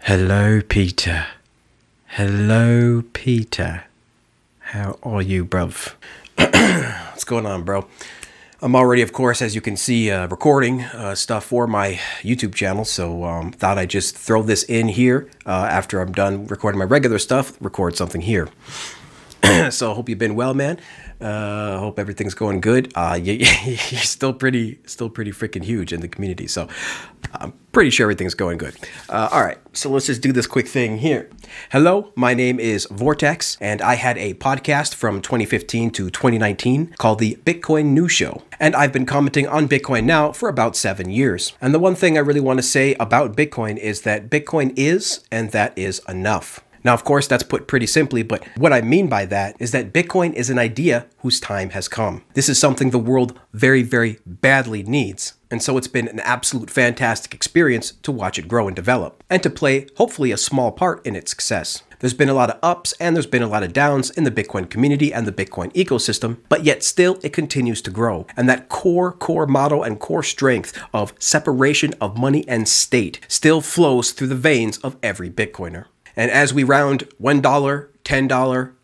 Hello, Peter. Hello, Peter. How are you, bruv? What's going on, bro? I'm already, of course, as you can see, uh, recording uh, stuff for my YouTube channel. So um, thought I'd just throw this in here uh, after I'm done recording my regular stuff. Record something here. so I hope you've been well, man. Uh, hope everything's going good. Uh, you, you're still pretty, still pretty freaking huge in the community. So I'm pretty sure everything's going good. Uh, all right, so let's just do this quick thing here. Hello, my name is Vortex, and I had a podcast from 2015 to 2019 called the Bitcoin News Show. And I've been commenting on Bitcoin now for about seven years. And the one thing I really want to say about Bitcoin is that Bitcoin is, and that is enough. Now, of course, that's put pretty simply, but what I mean by that is that Bitcoin is an idea whose time has come. This is something the world very, very badly needs. And so it's been an absolute fantastic experience to watch it grow and develop, and to play, hopefully, a small part in its success. There's been a lot of ups and there's been a lot of downs in the Bitcoin community and the Bitcoin ecosystem, but yet still it continues to grow. And that core, core model and core strength of separation of money and state still flows through the veins of every Bitcoiner. And as we round $1, $10,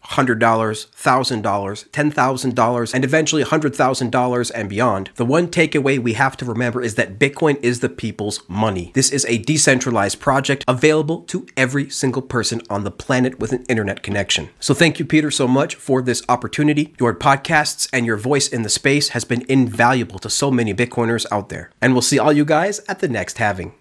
$100, $1,000, $10,000, and eventually $100,000 and beyond, the one takeaway we have to remember is that Bitcoin is the people's money. This is a decentralized project available to every single person on the planet with an internet connection. So thank you, Peter, so much for this opportunity. Your podcasts and your voice in the space has been invaluable to so many Bitcoiners out there. And we'll see all you guys at the next halving.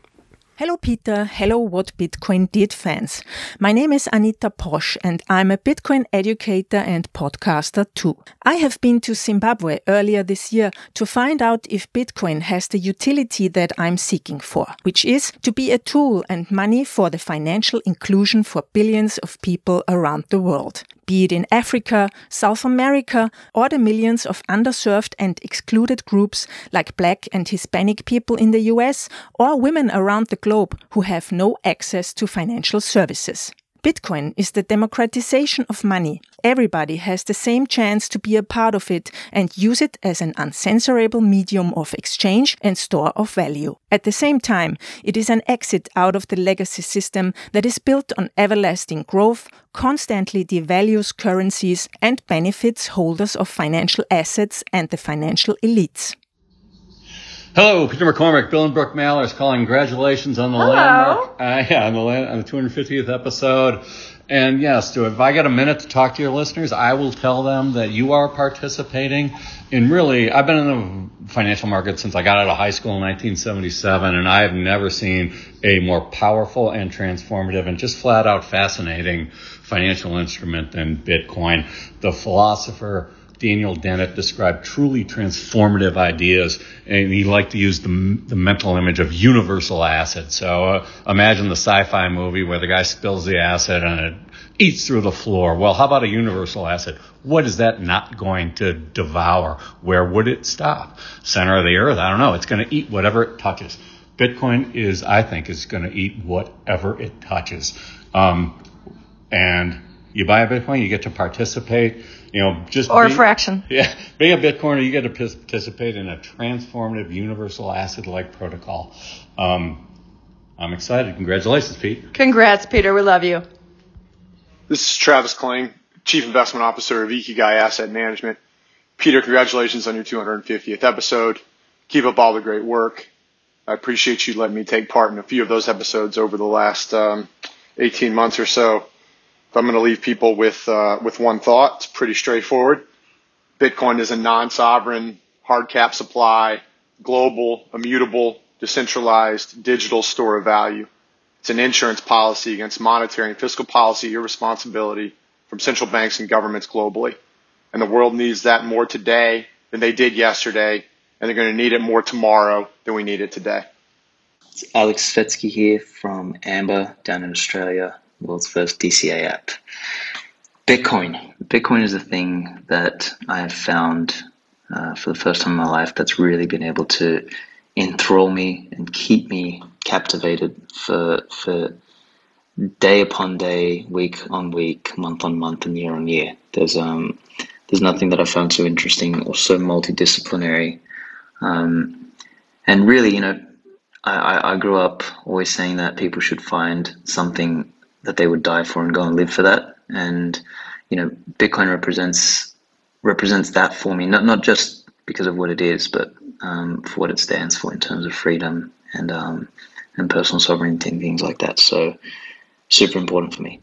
Hello, Peter. Hello, What Bitcoin Did fans. My name is Anita Posch and I'm a Bitcoin educator and podcaster too. I have been to Zimbabwe earlier this year to find out if Bitcoin has the utility that I'm seeking for, which is to be a tool and money for the financial inclusion for billions of people around the world be it in Africa, South America, or the millions of underserved and excluded groups like Black and Hispanic people in the US, or women around the globe who have no access to financial services. Bitcoin is the democratization of money. Everybody has the same chance to be a part of it and use it as an uncensorable medium of exchange and store of value. At the same time, it is an exit out of the legacy system that is built on everlasting growth, constantly devalues currencies, and benefits holders of financial assets and the financial elites. Hello, Peter McCormack, Bill and Brooke Mallers calling. Congratulations on the Hello. landmark. Uh, yeah, on the, land, on the 250th episode. And yes, do if I get a minute to talk to your listeners, I will tell them that you are participating in really. I've been in the financial market since I got out of high school in 1977, and I have never seen a more powerful and transformative and just flat out fascinating financial instrument than Bitcoin. The philosopher Daniel Dennett described truly transformative ideas, and he liked to use the, the mental image of universal acid. So uh, imagine the sci-fi movie where the guy spills the acid and it eats through the floor. Well, how about a universal acid? What is that not going to devour? Where would it stop? Center of the earth? I don't know. It's going to eat whatever it touches. Bitcoin is, I think, is going to eat whatever it touches. Um, and you buy a Bitcoin, you get to participate you know, just or being, a fraction. Yeah, being a Bitcoiner, you get to participate in a transformative universal asset-like protocol. Um, I'm excited. Congratulations, Pete. Congrats, Peter. We love you. This is Travis Kling, Chief Investment Officer of Ikigai Asset Management. Peter, congratulations on your 250th episode. Keep up all the great work. I appreciate you letting me take part in a few of those episodes over the last um, 18 months or so. If I'm going to leave people with uh, with one thought, it's pretty straightforward. Bitcoin is a non-sovereign, hard cap supply, global, immutable, decentralized digital store of value. It's an insurance policy against monetary and fiscal policy irresponsibility from central banks and governments globally. And the world needs that more today than they did yesterday, and they're going to need it more tomorrow than we need it today. It's Alex Svetski here from Amber down in Australia world's first DCA app. Bitcoin. Bitcoin is the thing that I have found uh, for the first time in my life that's really been able to enthrall me and keep me captivated for for day upon day, week on week, month on month, and year on year. There's um there's nothing that I found so interesting or so multidisciplinary. Um, and really, you know, I, I grew up always saying that people should find something that they would die for and go and live for that. And you know, Bitcoin represents represents that for me, not not just because of what it is, but um, for what it stands for in terms of freedom and um, and personal sovereignty and things like that. So, super important for me.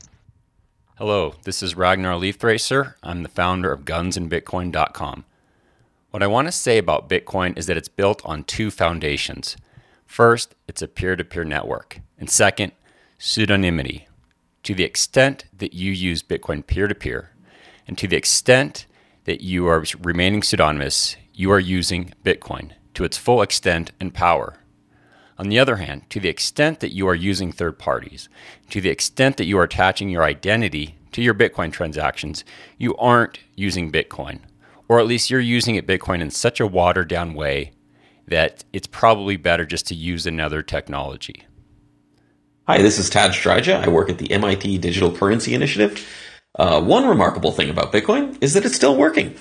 Hello, this is Ragnar Lifthrasir. I'm the founder of gunsandbitcoin.com. What I want to say about Bitcoin is that it's built on two foundations. First, it's a peer to peer network. And second, pseudonymity, to the extent that you use Bitcoin peer to peer, and to the extent that you are remaining pseudonymous, you are using Bitcoin to its full extent and power. On the other hand, to the extent that you are using third parties, to the extent that you are attaching your identity to your Bitcoin transactions, you aren't using Bitcoin. Or at least you're using it Bitcoin in such a watered down way that it's probably better just to use another technology. Hi, this is Tadge Dryja. I work at the MIT Digital Currency Initiative. Uh, one remarkable thing about Bitcoin is that it's still working.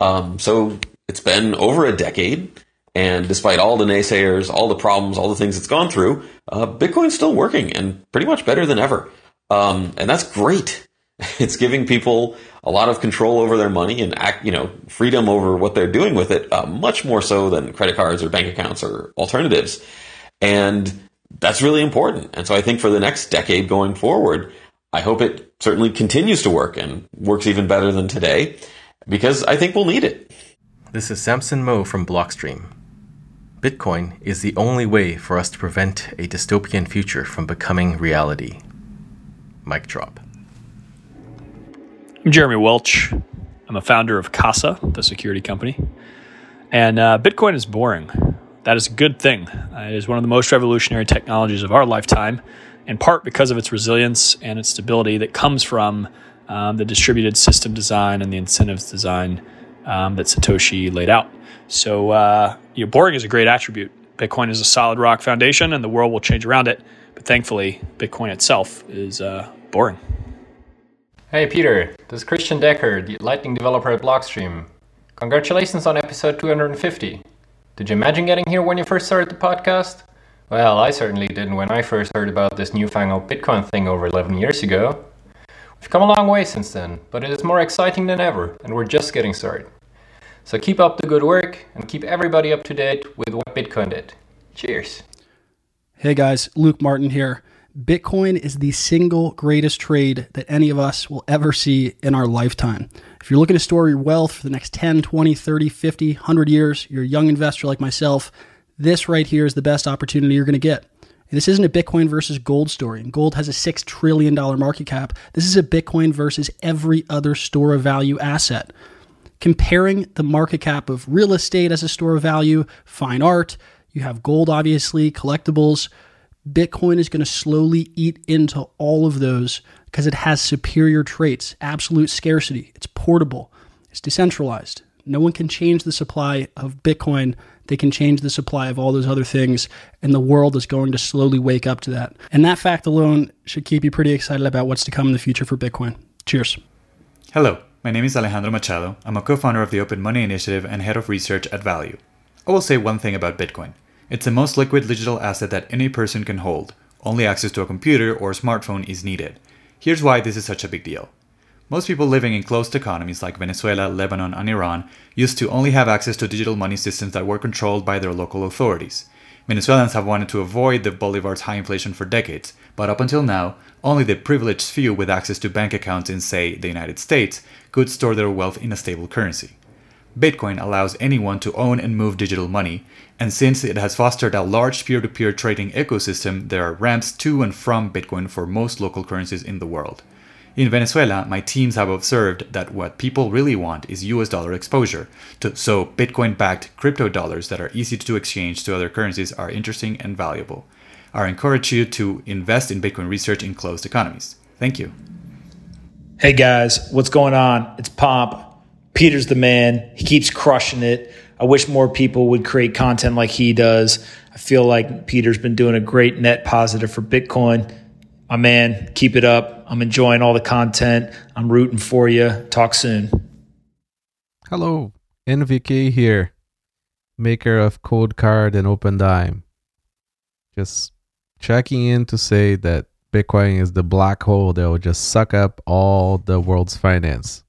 Um, so it's been over a decade, and despite all the naysayers, all the problems, all the things it's gone through, uh, Bitcoin's still working and pretty much better than ever. Um, and that's great. It's giving people a lot of control over their money and act, you know, freedom over what they're doing with it, uh, much more so than credit cards or bank accounts or alternatives. And that's really important. And so I think for the next decade going forward, I hope it certainly continues to work and works even better than today because I think we'll need it. This is Samson Mow from Blockstream. Bitcoin is the only way for us to prevent a dystopian future from becoming reality. Mic drop. I'm Jeremy Welch. I'm a founder of Casa, the security company. And uh, Bitcoin is boring. That is a good thing. Uh, it is one of the most revolutionary technologies of our lifetime, in part because of its resilience and its stability that comes from um, the distributed system design and the incentives design um, that Satoshi laid out. So, uh, you know, boring is a great attribute. Bitcoin is a solid rock foundation, and the world will change around it. But thankfully, Bitcoin itself is uh, boring. Hey Peter, this is Christian Decker, the Lightning developer at Blockstream. Congratulations on episode 250. Did you imagine getting here when you first started the podcast? Well, I certainly didn't when I first heard about this newfangled Bitcoin thing over 11 years ago. We've come a long way since then, but it is more exciting than ever, and we're just getting started. So keep up the good work and keep everybody up to date with what Bitcoin did. Cheers. Hey guys, Luke Martin here. Bitcoin is the single greatest trade that any of us will ever see in our lifetime. If you're looking to store your wealth for the next 10, 20, 30, 50, 100 years, you're a young investor like myself, this right here is the best opportunity you're going to get. And this isn't a Bitcoin versus gold story. Gold has a $6 trillion market cap. This is a Bitcoin versus every other store of value asset. Comparing the market cap of real estate as a store of value, fine art, you have gold, obviously, collectibles. Bitcoin is going to slowly eat into all of those because it has superior traits, absolute scarcity. It's portable, it's decentralized. No one can change the supply of Bitcoin. They can change the supply of all those other things, and the world is going to slowly wake up to that. And that fact alone should keep you pretty excited about what's to come in the future for Bitcoin. Cheers. Hello, my name is Alejandro Machado. I'm a co founder of the Open Money Initiative and head of research at Valiu. I will say one thing about Bitcoin it's the most liquid digital asset that any person can hold. Only access to a computer or smartphone is needed. Here's why this is such a big deal. Most people living in closed economies like Venezuela, Lebanon, and Iran used to only have access to digital money systems that were controlled by their local authorities. Venezuelans have wanted to avoid the bolivar's high inflation for decades, but up until now, only the privileged few with access to bank accounts in, say, the United States could store their wealth in a stable currency. Bitcoin allows anyone to own and move digital money, and since it has fostered a large peer to peer trading ecosystem, there are ramps to and from Bitcoin for most local currencies in the world. In Venezuela, my teams have observed that what people really want is US dollar exposure, to, so Bitcoin backed crypto dollars that are easy to exchange to other currencies are interesting and valuable. I encourage you to invest in Bitcoin research in closed economies. Thank you. Hey guys, what's going on? It's Pomp. Peter's the man. He keeps crushing it. I wish more people would create content like he does. I feel like Peter's been doing a great net positive for Bitcoin. My man, keep it up. I'm enjoying all the content. I'm rooting for you. Talk soon. Hello, NVK here, maker of Coldcard and OpenDime. Just checking in to say that Bitcoin is the black hole that will just suck up all the world's finance.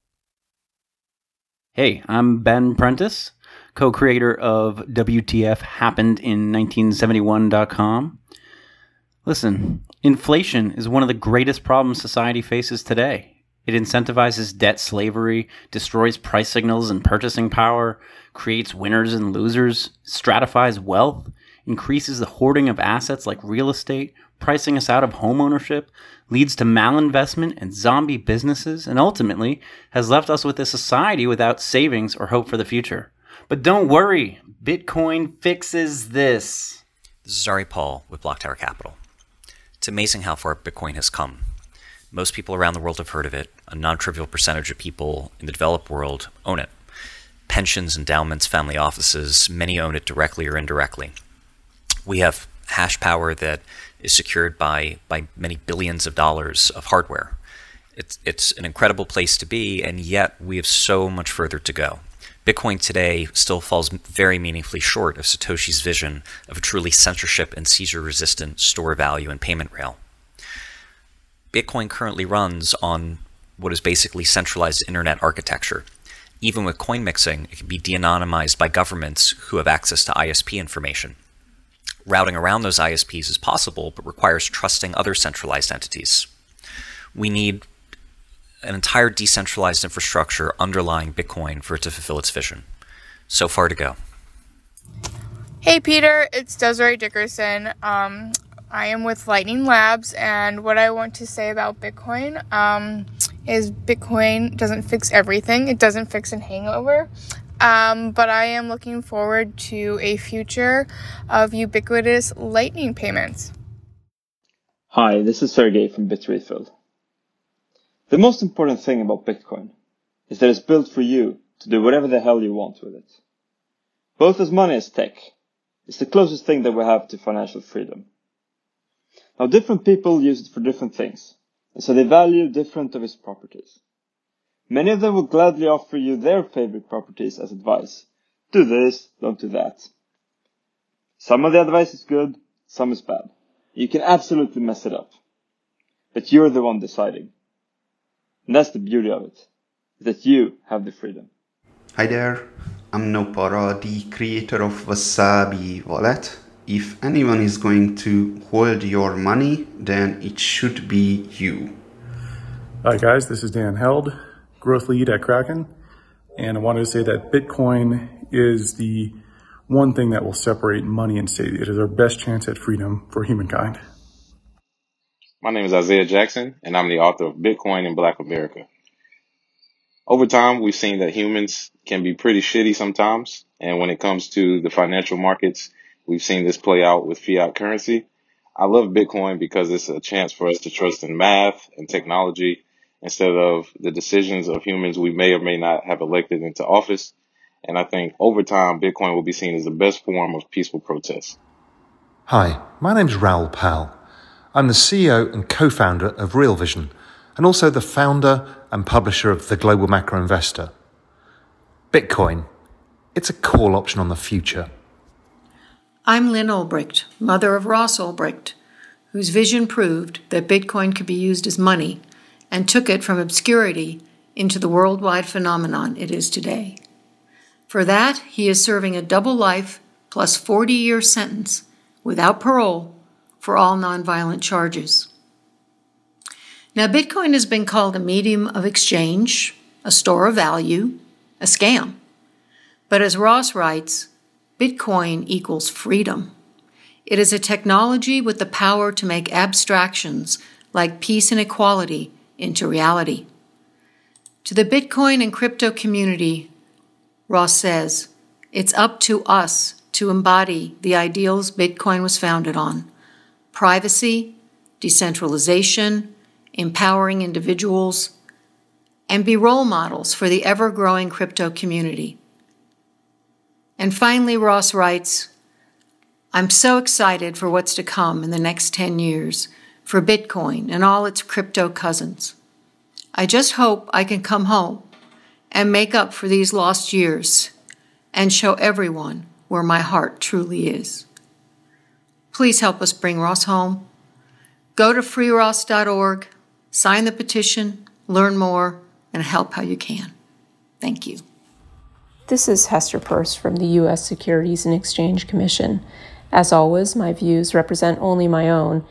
Hey, I'm Ben Prentice, co creator of WTF Happened in 1971.com. Listen, inflation is one of the greatest problems society faces today. It incentivizes debt slavery, destroys price signals and purchasing power, creates winners and losers, stratifies wealth, increases the hoarding of assets like real estate, pricing us out of homeownership, leads to malinvestment and zombie businesses, and ultimately has left us with a society without savings or hope for the future. But don't worry, Bitcoin fixes this. This is Ari Paul with Block Tower Capital. It's amazing how far Bitcoin has come. Most people around the world have heard of it. A non trivial percentage of people in the developed world own it. Pensions, endowments, family offices, many own it directly or indirectly. We have hash power that is secured by, by many billions of dollars of hardware. It's, it's an incredible place to be, and yet we have so much further to go. Bitcoin today still falls very meaningfully short of Satoshi's vision of a truly censorship and seizure resistant store value and payment rail. Bitcoin currently runs on what is basically centralized internet architecture. Even with coin mixing, it can be de anonymized by governments who have access to ISP information. Routing around those ISPs is possible, but requires trusting other centralized entities. We need an entire decentralized infrastructure underlying Bitcoin for it to fulfill its vision. So far to go. Hey, Peter, it's Desiree Dickerson. Um, I am with Lightning Labs, and what I want to say about Bitcoin um, is Bitcoin doesn't fix everything. It doesn't fix a hangover. Um, but I am looking forward to a future of ubiquitous Lightning payments. Hi, this is Sergey from Bitrefill. The most important thing about Bitcoin is that it's built for you to do whatever the hell you want with it. Both as money as tech, it's the closest thing that we have to financial freedom. Now different people use it for different things, and so they value different of its properties. Many of them will gladly offer you their favorite properties as advice. Do this, don't do that. Some of the advice is good, some is bad. You can absolutely mess it up. But you're the one deciding. And that's the beauty of it, that you have the freedom. Hi there, I'm Nopara, the creator of Wasabi Wallet. If anyone is going to hold your money, then it should be you. Hi guys, this is Dan Held, growth lead at Kraken. And I wanted to say that Bitcoin is the one thing that will separate money and state. It is our best chance at freedom for humankind. My name is Isaiah Jackson, and I'm the author of Bitcoin in Black America. Over time, we've seen that humans can be pretty shitty sometimes. And when it comes to the financial markets, we've seen this play out with fiat currency. I love Bitcoin because it's a chance for us to trust in math and technology instead of the decisions of humans we may or may not have elected into office. And I think over time, Bitcoin will be seen as the best form of peaceful protest. Hi, my name's Raoul Pal. I'm the CEO and co founder of Real Vision and also the founder and publisher of The Global Macro Investor. Bitcoin, it's a call option on the future. I'm Lynn Ulbricht, mother of Ross Ulbricht, whose vision proved that Bitcoin could be used as money and took it from obscurity into the worldwide phenomenon it is today. For that, he is serving a double life plus 40 year sentence without parole for all nonviolent charges. Now, Bitcoin has been called a medium of exchange, a store of value, a scam. But as Ross writes, Bitcoin equals freedom. It is a technology with the power to make abstractions like peace and equality into reality. To the Bitcoin and crypto community, Ross says, it's up to us to embody the ideals Bitcoin was founded on privacy, decentralization, empowering individuals, and be role models for the ever growing crypto community. And finally, Ross writes I'm so excited for what's to come in the next 10 years for Bitcoin and all its crypto cousins. I just hope I can come home and make up for these lost years and show everyone where my heart truly is. Please help us bring Ross home. Go to freeross.org, sign the petition, learn more, and help how you can. Thank you. This is Hester Peirce from the U.S. Securities and Exchange Commission. As always, my views represent only my own.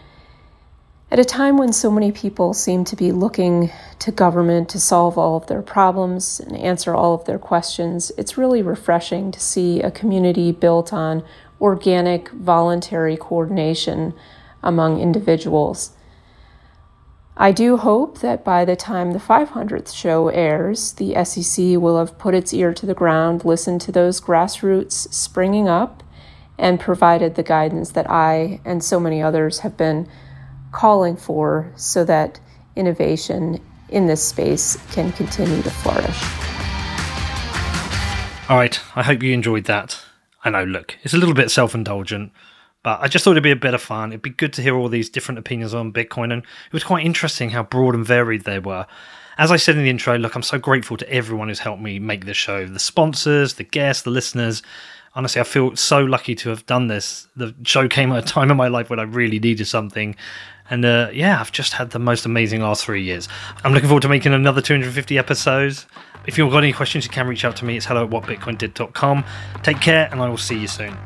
At a time when so many people seem to be looking to government to solve all of their problems and answer all of their questions, it's really refreshing to see a community built on organic, voluntary coordination among individuals. I do hope that by the time the 500th show airs, the SEC will have put its ear to the ground, listened to those grassroots springing up, and provided the guidance that I and so many others have been calling for so that innovation in this space can continue to flourish. All right, I hope you enjoyed that. I know, look, it's a little bit self indulgent, but I just thought it'd be a bit of fun. It'd be good to hear all these different opinions on Bitcoin, and it was quite interesting how broad and varied they were. As I said in the intro, look, I'm so grateful to everyone who's helped me make this show the sponsors, the guests, the listeners. Honestly, I feel so lucky to have done this. The show came at a time in my life when I really needed something. And uh, yeah, I've just had the most amazing last three years. I'm looking forward to making another 250 episodes. If you've got any questions, you can reach out to me. It's hello at whatbitcoindid.com. Take care, and I will see you soon.